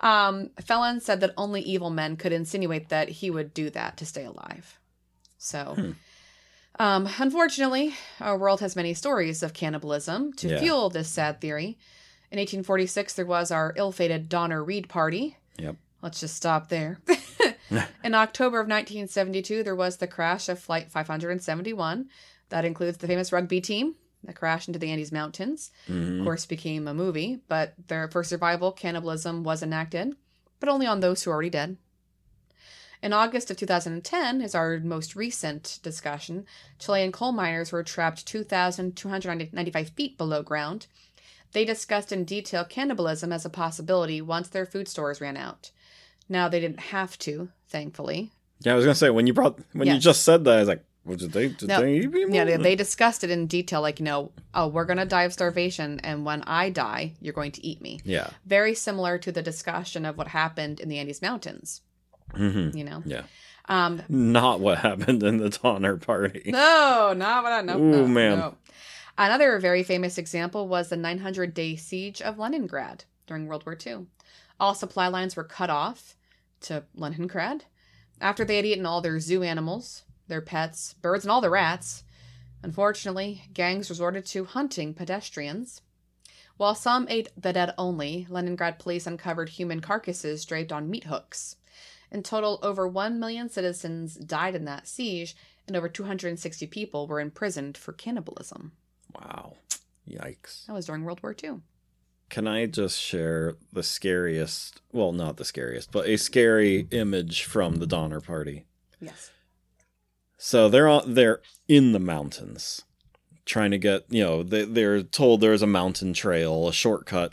um, Fellin said that only evil men could insinuate that he would do that to stay alive. So, Hmm. Um, unfortunately, our world has many stories of cannibalism to Yeah. fuel this sad theory. In 1846, there was our ill fated Donner Reed Party. Yep. Let's just stop there. In October of 1972, there was the crash of Flight 571. That includes the famous rugby team that crashed into the Andes Mountains. Of Mhm. course, became a movie, but there, for survival, cannibalism was enacted, but only on those who are already dead. In August of 2010 is our most recent discussion. Chilean coal miners were trapped 2,295 feet below ground. They discussed in detail cannibalism as a possibility once their food stores ran out. Now they didn't have to, thankfully. Yeah, I was gonna say when you brought when you just said that, I was like, well, did they did No. they? Yeah, they, they discussed it in detail, like, you know, oh, we're going to die of starvation, and when I die, you're going to eat me. Yeah. Very similar to the discussion of what happened in the Andes Mountains, hmm you know? Yeah. Um, Not what happened in the Donner Party. no, not what I know. No, man. no. Another very famous example was the 900 day siege of Leningrad during World War II. All supply lines were cut off to Leningrad after they had eaten all their zoo animals, their pets, birds, and all the rats. Unfortunately, gangs resorted to hunting pedestrians. While some ate the dead only, Leningrad police uncovered human carcasses draped on meat hooks. In total, over 1 million citizens died in that siege, and over 260 people were imprisoned for cannibalism. Wow. Yikes. That was during World War II. Can I just share the scariest, well, not the scariest, but a scary image from the Donner Party? Yes. So they're on, they're in the mountains, trying to get you know they they're told there's a mountain trail, a shortcut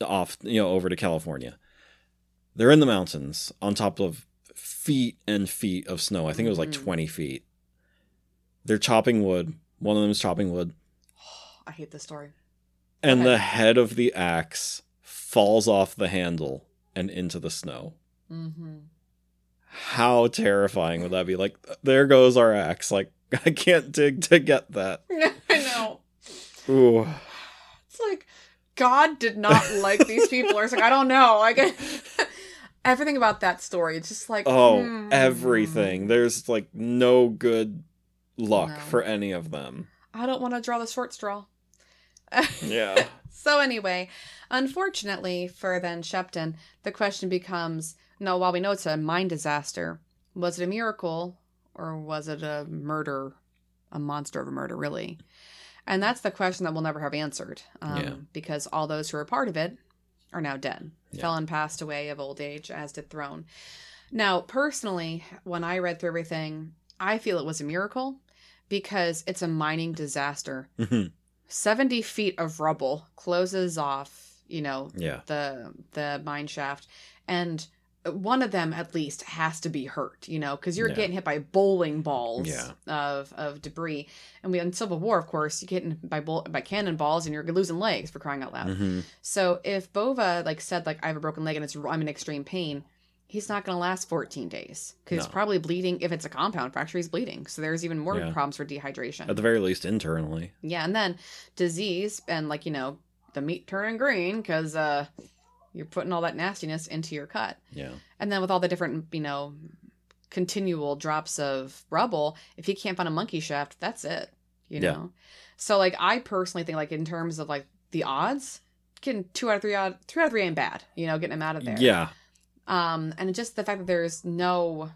off you know over to California. They're in the mountains on top of feet and feet of snow. I think it was like Mhm. twenty feet. They're chopping wood. One of them is chopping wood, I hate this story. and the head of the axe falls off the handle and into the snow. Mm-hmm. How terrifying would that be? Like, there goes our axe. Like, I can't dig to get that. I know. Ooh. It's like God did not like these people. Or it's like I don't know. Like everything about that story. It's just like Oh, hmm. everything. There's like no good luck No. for any of them. I don't want to draw the short straw. Yeah. So anyway, unfortunately for then Sheppton, the question becomes: No, while we know it's a mine disaster, was it a miracle or was it a murder, a monster of a murder, really? And that's the question that we'll never have answered, um, Yeah. because all those who were part of it are now dead. Yeah. Fellin passed away of old age, as did Throne. Now, personally, when I read through everything, I feel it was a miracle because it's a mining disaster. Mhm. 70 feet of rubble closes off you know yeah. the the mine shaft and one of them at least has to be hurt you know because you're Yeah. getting hit by bowling balls Yeah. of of debris and we in civil war of course you get hit by bull, by cannonballs and you're losing legs for crying out loud Mhm. so if bova like said like i have a broken leg and it's i'm in extreme pain he's not going to last 14 days because he's probably bleeding if it's a compound fracture he's bleeding so there's even more Yeah. problems for dehydration At the very least, internally. yeah, and then disease and like you know the meat turning green because uh, you're putting all that nastiness into your cut, Yeah. and then with all the different you know continual drops of rubble, if you can't find a monkey shaft, that's it. You Yeah. know, so like I personally think like in terms of like the odds, getting two out of three out three out of three ain't bad. You know, getting him out of there. Yeah. Um, and just the fact that there's no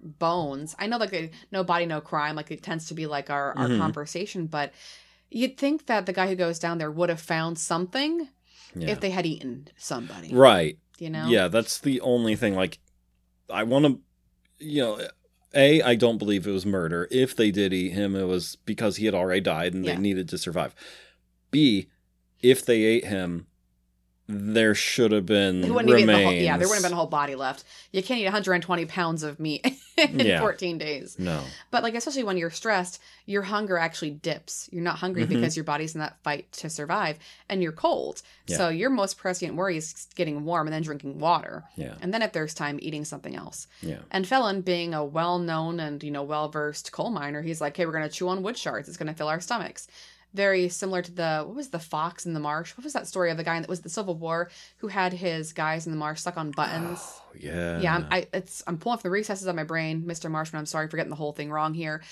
bones. I know like they, no body, no crime. Like it tends to be like our our Mhm. conversation, but you'd think that the guy who goes down there would have found something Yeah. if they had eaten somebody. right. You know. Yeah, that's the only thing. Like, I want to, you know, A, I don't believe it was murder. If they did eat him, it was because he had already died and Yeah. they needed to survive. B, if they ate him, there should have been There wouldn't even be the whole, yeah, there wouldn't have been a whole body left. You can't eat 120 pounds of meat in Yeah. 14 days. No. But like especially when you're stressed, your hunger actually dips. You're not hungry Mhm. because your body's in that fight to survive and you're cold. Yeah. So your most prescient worry is getting warm and then drinking water. Yeah. And then if there's time eating something else. Yeah. And Fellin being a well-known and, you know, well-versed coal miner, he's like, "Hey, we're going to chew on wood shards. It's going to fill our stomachs." Very similar to the what was the fox in the marsh? What was that story of the guy that was the Civil War who had his guys in the marsh stuck on buttons? Oh, yeah. yeah, I'm, I it's I'm pulling from the recesses of my brain, Mr. Marshman. I'm sorry for getting the whole thing wrong here,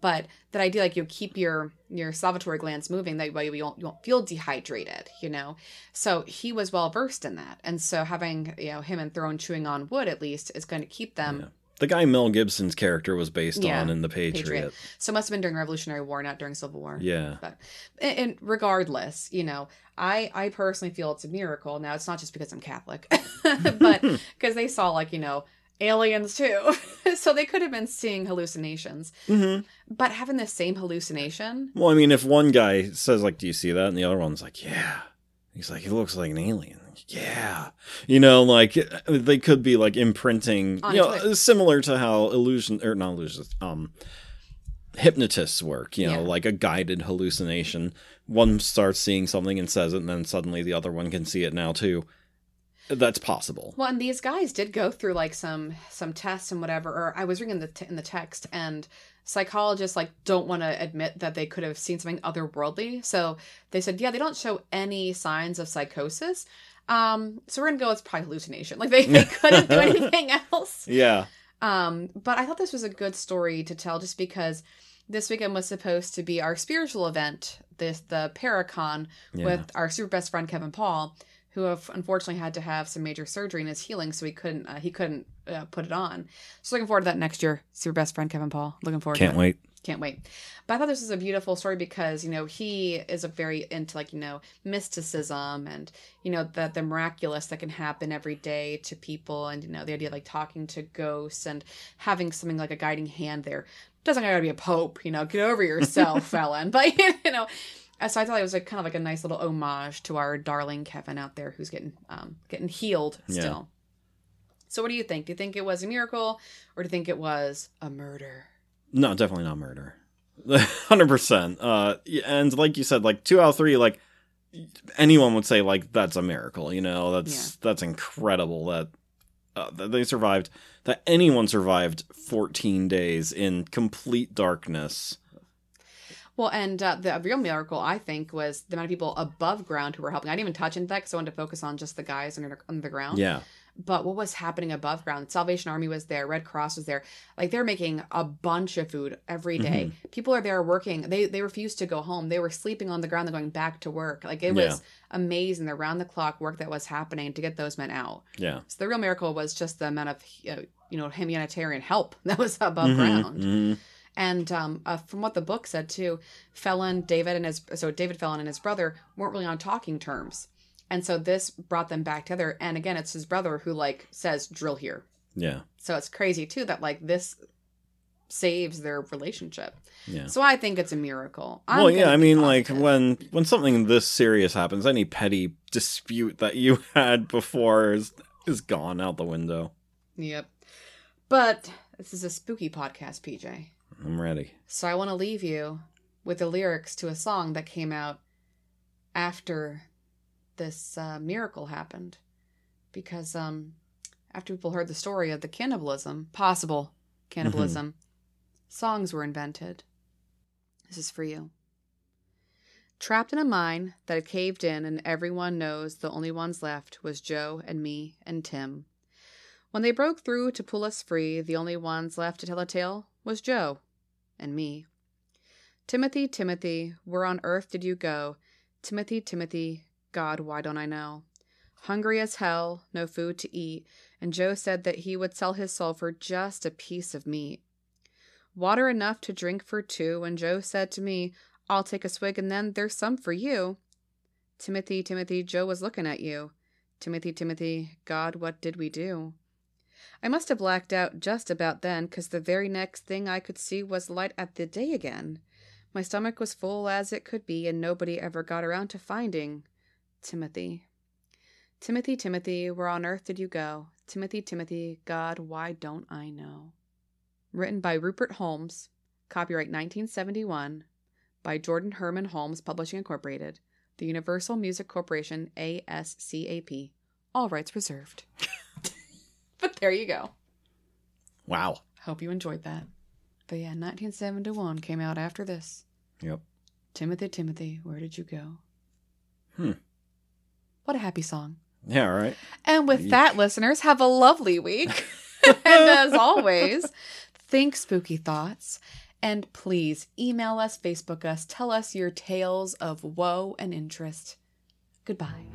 but that idea like you keep your your salivatory glands moving, that way you won't you won't feel dehydrated, you know. So he was well versed in that, and so having you know him and Throne chewing on wood at least is going to keep them. Yeah. The guy Mel Gibson's character was based Yeah, on in The Patriot. Patriot. So it must have been during Revolutionary War, not during Civil War. Yeah. But and, regardless, you know, I I personally feel it's a miracle. Now it's not just because I'm Catholic, but because they saw like you know aliens too, so they could have been seeing hallucinations. hmm But having the same hallucination, Well, I mean, if one guy says like, "Do you see that?" and the other one's like, "Yeah," he's like, "He looks like an alien." Yeah, you know, like they could be like imprinting, On you know, each similar to how illusion or not illusions, um, hypnotists work. You know, Yeah. like a guided hallucination. One starts seeing something and says it, and then suddenly the other one can see it now too. That's possible. well, and these guys did go through like some some tests and whatever. Or I was reading the t- in the text, and psychologists like don't want to admit that they could have seen something otherworldly. So they said, yeah, they don't show any signs of psychosis. Um, so we're gonna go with probably hallucination. Like they, they couldn't do anything else. Yeah. Um, but I thought this was a good story to tell just because this weekend was supposed to be our spiritual event, this the Paracon Yeah. with our super best friend Kevin Paul, who have unfortunately had to have some major surgery in his healing, so he couldn't uh, he couldn't uh, put it on. So looking forward to that next year. Super best friend Kevin Paul. Looking forward. Can't to it. wait. Can't wait. But I thought this was a beautiful story because, you know, he is a very into like, you know, mysticism and, you know, the the miraculous that can happen every day to people and, you know, the idea of like talking to ghosts and having something like a guiding hand there. Doesn't gotta be a pope, you know, get over yourself, Ellen. But you know, so I thought it was like kind of like a nice little homage to our darling Kevin out there who's getting um getting healed Yeah. still. So what do you think? Do you think it was a miracle or do you think it was a murder? No, definitely not murder. Hundred percent. Uh, and like you said, like two out of three, like anyone would say, like that's a miracle. You know, that's that's incredible that uh, that they survived. That anyone survived fourteen days in complete darkness. Well, and uh, the real miracle, I think, was the amount of people above ground who were helping. I didn't even touch into that because I wanted to focus on just the guys under, under the ground. Yeah, But what was happening above ground? Salvation Army was there, Red Cross was there. Like they're making a bunch of food every day. People are there working. They they refused to go home. They were sleeping on the ground. They're going back to work. Like it was amazing the round the clock work that was happening to get those men out. yeah. So the real miracle was just the amount of uh, you know humanitarian help that was above Mhm, ground. mhm. And um, uh, from what the book said too, Fellin, David, and his so David Fellin and his brother weren't really on talking terms, and so this brought them back together. And again, it's his brother who like says, "Drill here." Yeah, So it's crazy too that like this saves their relationship. yeah. So I think it's a miracle. I'm well, yeah. I mean, like positive. when when something this serious happens, any petty dispute that you had before is is gone out the window. Yep. But this is a spooky podcast, PJ. I'm ready. So I want to leave you with the lyrics to a song that came out after this uh, miracle happened, because um, after people heard the story of the cannibalism, possible cannibalism, songs were invented. This is for you. Trapped in a mine that had caved in, and everyone knows the only ones left was Joe and me and Tim. When they broke through to pull us free, the only ones left to tell a tale was Joe and me. Timothy, Timothy, where on earth did you go? Timothy, Timothy, God, why don't I know? Hungry as hell, no food to eat, and Joe said that he would sell his soul for just a piece of meat. Water enough to drink for two, and Joe said to me, I'll take a swig and then there's some for you. Timothy, Timothy, Joe was looking at you. Timothy, Timothy, God, what did we do? I must have blacked out just about then, 'cause the very next thing I could see was light at the day again. My stomach was full as it could be, and nobody ever got around to finding Timothy. Timothy, Timothy, where on earth did you go? Timothy, Timothy, God, why don't I know? Written by Rupert Holmes. Copyright 1971 by Jordan Herman Holmes Publishing Incorporated. The Universal Music Corporation, ASCAP. All rights reserved. but there you go. Wow. Hope you enjoyed that. But yeah, 1971 came out after this. Yep. Timothy, Timothy, where did you go? Hmm. What a happy song. Yeah, right. And with Yeek. that, listeners, have a lovely week. and as always, think spooky thoughts. And please email us, Facebook us, tell us your tales of woe and interest. Goodbye.